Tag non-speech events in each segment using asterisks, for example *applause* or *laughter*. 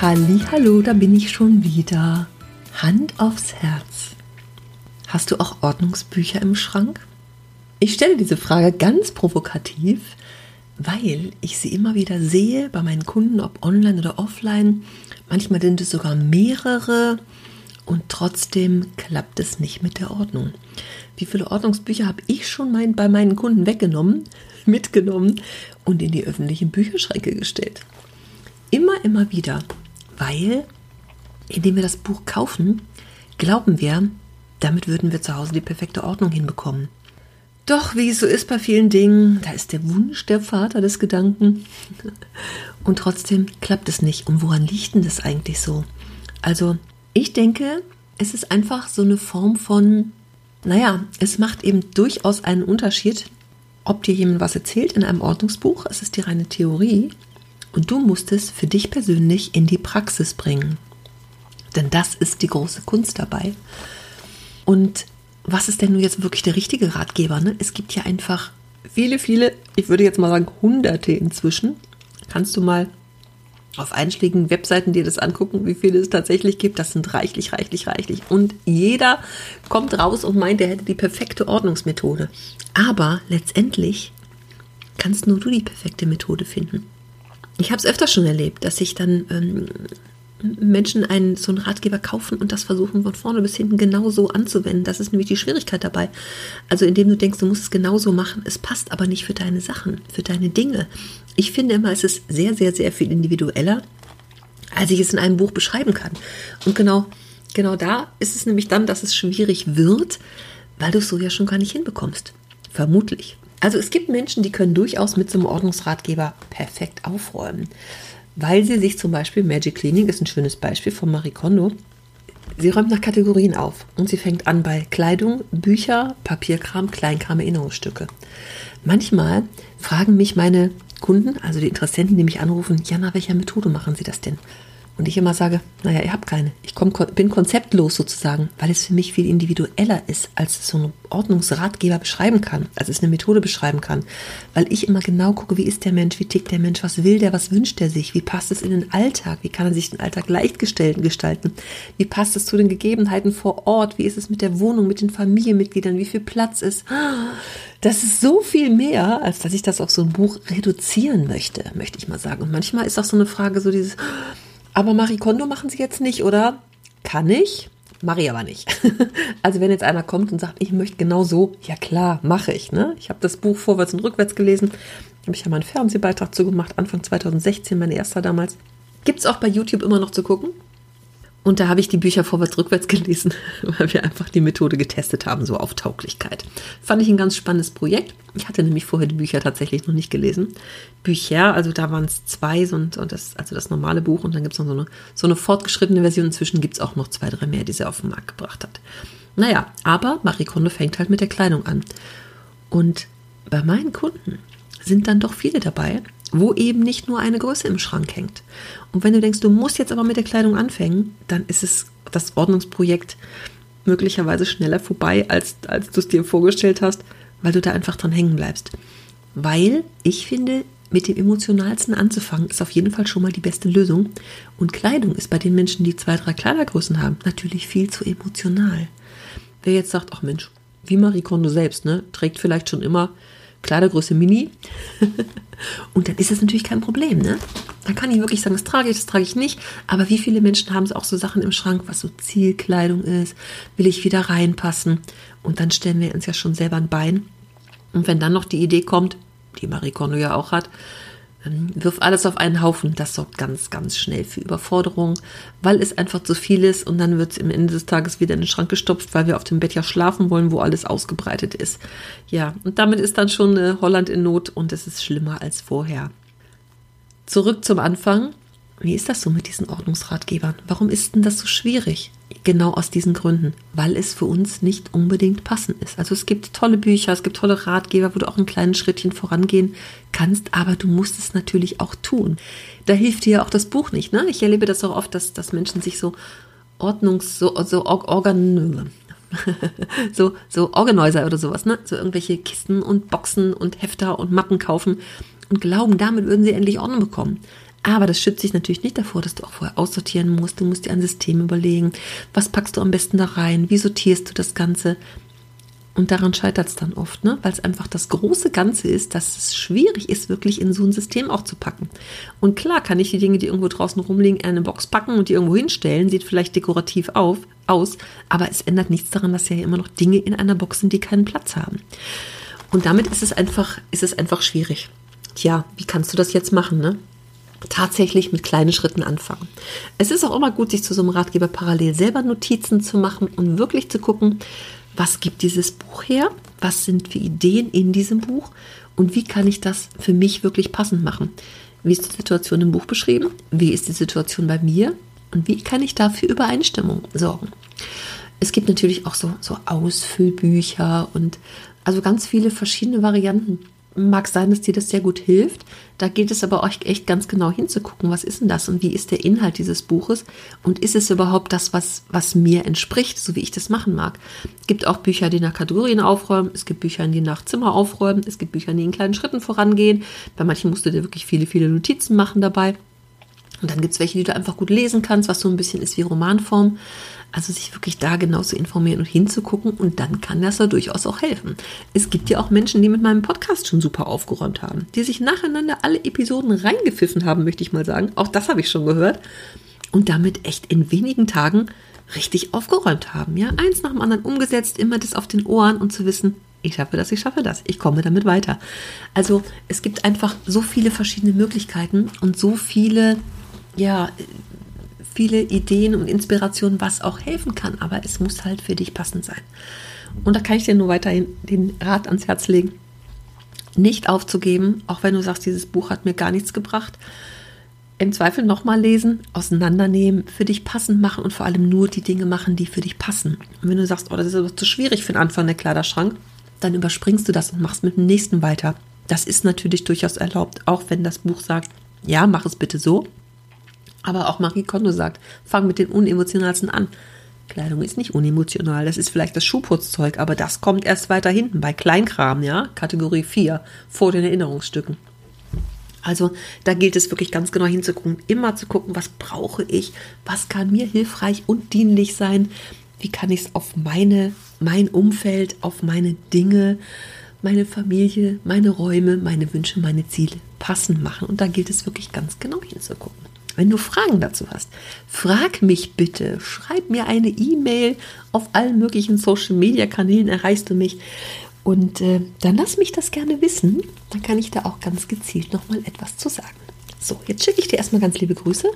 Hallo, da bin ich schon wieder. Hand aufs Herz. Hast du auch Ordnungsbücher im Schrank? Ich stelle diese Frage ganz provokativ, weil ich sie immer wieder sehe bei meinen Kunden, ob online oder offline. Manchmal sind es sogar mehrere und trotzdem klappt es nicht mit der Ordnung. Wie viele Ordnungsbücher habe ich schon mein, bei meinen Kunden weggenommen, *laughs* mitgenommen und in die öffentlichen Bücherschränke gestellt? Immer, immer wieder weil indem wir das Buch kaufen, glauben wir, damit würden wir zu Hause die perfekte Ordnung hinbekommen. Doch wie es so ist bei vielen Dingen, da ist der Wunsch der Vater des Gedanken. *laughs* Und trotzdem klappt es nicht. Und woran liegt denn das eigentlich so? Also, ich denke, es ist einfach so eine Form von, naja, es macht eben durchaus einen Unterschied, ob dir jemand was erzählt in einem Ordnungsbuch, es ist die reine Theorie, und du musst es für dich persönlich in die Praxis bringen. Denn das ist die große Kunst dabei. Und was ist denn nun jetzt wirklich der richtige Ratgeber? Ne? Es gibt ja einfach viele, viele, ich würde jetzt mal sagen hunderte inzwischen. Kannst du mal auf einschlägigen Webseiten dir das angucken, wie viele es tatsächlich gibt. Das sind reichlich, reichlich, reichlich. Und jeder kommt raus und meint, er hätte die perfekte Ordnungsmethode. Aber letztendlich kannst nur du die perfekte Methode finden ich habe es öfter schon erlebt, dass sich dann ähm, Menschen einen, so einen Ratgeber kaufen und das versuchen von vorne bis hinten genauso anzuwenden. Das ist nämlich die Schwierigkeit dabei. Also indem du denkst, du musst es genauso machen, es passt aber nicht für deine Sachen, für deine Dinge. Ich finde immer, es ist sehr, sehr, sehr viel individueller, als ich es in einem Buch beschreiben kann. Und genau, genau da ist es nämlich dann, dass es schwierig wird, weil du es so ja schon gar nicht hinbekommst. Vermutlich. Also es gibt Menschen, die können durchaus mit so einem Ordnungsratgeber perfekt aufräumen, weil sie sich zum Beispiel, Magic Cleaning ist ein schönes Beispiel von Marie Kondo, sie räumt nach Kategorien auf und sie fängt an bei Kleidung, Bücher, Papierkram, Kleinkram, Erinnerungsstücke. Manchmal fragen mich meine Kunden, also die Interessenten, die mich anrufen, ja, nach welcher Methode machen sie das denn? Und ich immer sage, naja, ihr habt keine. Ich komm, bin konzeptlos sozusagen, weil es für mich viel individueller ist, als es so ein Ordnungsratgeber beschreiben kann, als es eine Methode beschreiben kann. Weil ich immer genau gucke, wie ist der Mensch, wie tickt der Mensch, was will der, was wünscht er sich, wie passt es in den Alltag, wie kann er sich den Alltag leicht gestalten, wie passt es zu den Gegebenheiten vor Ort, wie ist es mit der Wohnung, mit den Familienmitgliedern, wie viel Platz ist. Das ist so viel mehr, als dass ich das auf so ein Buch reduzieren möchte, möchte ich mal sagen. Und manchmal ist auch so eine Frage so dieses, aber Marie Kondo machen sie jetzt nicht, oder? Kann ich? Mache ich aber nicht. *laughs* also wenn jetzt einer kommt und sagt, ich möchte genau so, ja klar, mache ich. Ne? Ich habe das Buch vorwärts und rückwärts gelesen. Habe ich ja mal einen Fernsehbeitrag zu gemacht, Anfang 2016, mein erster damals. Gibt es auch bei YouTube immer noch zu gucken. Und da habe ich die Bücher vorwärts, rückwärts gelesen, *laughs* weil wir einfach die Methode getestet haben, so auf Tauglichkeit. Fand ich ein ganz spannendes Projekt. Ich hatte nämlich vorher die Bücher tatsächlich noch nicht gelesen. Bücher, also da waren es zwei, so und das, also das normale Buch und dann gibt es noch so eine, so eine fortgeschrittene Version. Inzwischen gibt es auch noch zwei, drei mehr, die sie auf den Markt gebracht hat. Naja, aber Marie Kondo fängt halt mit der Kleidung an. Und bei meinen Kunden sind dann doch viele dabei, wo eben nicht nur eine Größe im Schrank hängt. Und wenn du denkst, du musst jetzt aber mit der Kleidung anfangen, dann ist es das Ordnungsprojekt möglicherweise schneller vorbei, als, als du es dir vorgestellt hast, weil du da einfach dran hängen bleibst. Weil ich finde, mit dem Emotionalsten anzufangen, ist auf jeden Fall schon mal die beste Lösung. Und Kleidung ist bei den Menschen, die zwei, drei Kleidergrößen haben, natürlich viel zu emotional. Wer jetzt sagt, ach Mensch, wie Marie Kondo selbst, ne, trägt vielleicht schon immer Kleidergröße Mini. *laughs* und dann ist das natürlich kein Problem, ne? Dann kann ich wirklich sagen, das trage ich, das trage ich nicht. Aber wie viele Menschen haben auch so Sachen im Schrank, was so Zielkleidung ist? Will ich wieder reinpassen? Und dann stellen wir uns ja schon selber ein Bein. Und wenn dann noch die Idee kommt, die Marie Kondo ja auch hat, wirf alles auf einen Haufen. Das sorgt ganz, ganz schnell für Überforderung, weil es einfach zu viel ist und dann wird es am Ende des Tages wieder in den Schrank gestopft, weil wir auf dem Bett ja schlafen wollen, wo alles ausgebreitet ist. Ja, und damit ist dann schon äh, Holland in Not und es ist schlimmer als vorher. Zurück zum Anfang. Wie ist das so mit diesen Ordnungsratgebern? Warum ist denn das so schwierig? Genau aus diesen Gründen, weil es für uns nicht unbedingt passend ist. Also es gibt tolle Bücher, es gibt tolle Ratgeber, wo du auch ein kleines Schrittchen vorangehen kannst, aber du musst es natürlich auch tun. Da hilft dir auch das Buch nicht. Ne? Ich erlebe das auch oft, dass, dass Menschen sich so Ordnungs-, so, so Organ, *laughs* so, so Organizer oder sowas, ne? So irgendwelche Kisten und Boxen und Hefter und Mappen kaufen und glauben, damit würden sie endlich Ordnung bekommen. Aber das schützt dich natürlich nicht davor, dass du auch vorher aussortieren musst. Du musst dir ein System überlegen. Was packst du am besten da rein? Wie sortierst du das Ganze? Und daran scheitert es dann oft, ne? weil es einfach das große Ganze ist, dass es schwierig ist, wirklich in so ein System auch zu packen. Und klar kann ich die Dinge, die irgendwo draußen rumliegen, in eine Box packen und die irgendwo hinstellen, sieht vielleicht dekorativ auf, aus, aber es ändert nichts daran, dass ja immer noch Dinge in einer Box sind, die keinen Platz haben. Und damit ist es einfach, ist es einfach schwierig. Tja, wie kannst du das jetzt machen, ne? Tatsächlich mit kleinen Schritten anfangen. Es ist auch immer gut, sich zu so einem Ratgeber parallel selber Notizen zu machen und wirklich zu gucken, was gibt dieses Buch her, was sind für Ideen in diesem Buch und wie kann ich das für mich wirklich passend machen. Wie ist die Situation im Buch beschrieben? Wie ist die Situation bei mir? Und wie kann ich da für Übereinstimmung sorgen? Es gibt natürlich auch so, so Ausfüllbücher und also ganz viele verschiedene Varianten mag sein, dass dir das sehr gut hilft. Da geht es aber euch echt ganz genau hinzugucken, was ist denn das und wie ist der Inhalt dieses Buches und ist es überhaupt das, was, was mir entspricht, so wie ich das machen mag. Es gibt auch Bücher, die nach Kategorien aufräumen, es gibt Bücher, die nach Zimmer aufräumen, es gibt Bücher, die in kleinen Schritten vorangehen. Bei manchen musst du dir wirklich viele, viele Notizen machen dabei. Und dann gibt es welche, die du einfach gut lesen kannst, was so ein bisschen ist wie Romanform. Also sich wirklich da genau zu informieren und hinzugucken und dann kann das ja durchaus auch helfen. Es gibt ja auch Menschen, die mit meinem Podcast schon super aufgeräumt haben, die sich nacheinander alle Episoden reingepfiffen haben, möchte ich mal sagen. Auch das habe ich schon gehört. Und damit echt in wenigen Tagen richtig aufgeräumt haben. Ja, eins nach dem anderen umgesetzt, immer das auf den Ohren und zu wissen, ich schaffe das, ich schaffe das, ich komme damit weiter. Also es gibt einfach so viele verschiedene Möglichkeiten und so viele, ja, viele Ideen und Inspirationen, was auch helfen kann, aber es muss halt für dich passend sein. Und da kann ich dir nur weiterhin den Rat ans Herz legen, nicht aufzugeben, auch wenn du sagst, dieses Buch hat mir gar nichts gebracht. Im Zweifel nochmal lesen, auseinandernehmen, für dich passend machen und vor allem nur die Dinge machen, die für dich passen. Und wenn du sagst, oh, das ist aber zu schwierig für den Anfang der Kleiderschrank, dann überspringst du das und machst mit dem nächsten weiter. Das ist natürlich durchaus erlaubt, auch wenn das Buch sagt, ja, mach es bitte so, aber auch Marie Kondo sagt, fang mit den unemotionalsten an. Kleidung ist nicht unemotional, das ist vielleicht das Schuhputzzeug, aber das kommt erst weiter hinten bei Kleinkram, ja, Kategorie 4, vor den Erinnerungsstücken. Also da gilt es wirklich ganz genau hinzugucken, immer zu gucken, was brauche ich, was kann mir hilfreich und dienlich sein, wie kann ich es auf meine, mein Umfeld, auf meine Dinge, meine Familie, meine Räume, meine Wünsche, meine Ziele passend machen. Und da gilt es wirklich ganz genau hinzugucken. Wenn du Fragen dazu hast, frag mich bitte. Schreib mir eine E-Mail. Auf allen möglichen Social-Media-Kanälen erreichst du mich. Und äh, dann lass mich das gerne wissen. Dann kann ich da auch ganz gezielt nochmal etwas zu sagen. So, jetzt schicke ich dir erstmal ganz liebe Grüße.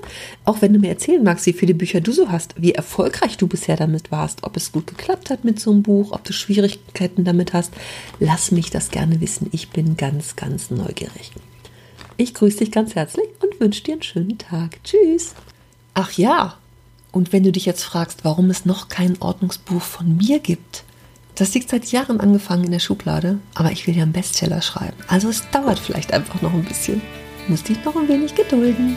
Auch wenn du mir erzählen magst, wie viele Bücher du so hast, wie erfolgreich du bisher damit warst, ob es gut geklappt hat mit so einem Buch, ob du Schwierigkeiten damit hast, lass mich das gerne wissen. Ich bin ganz, ganz neugierig. Ich grüße dich ganz herzlich und wünsche dir einen schönen Tag. Tschüss. Ach ja, und wenn du dich jetzt fragst, warum es noch kein Ordnungsbuch von mir gibt, das liegt seit Jahren angefangen in der Schublade, aber ich will ja einen Bestseller schreiben. Also es dauert vielleicht einfach noch ein bisschen. Muss dich noch ein wenig gedulden.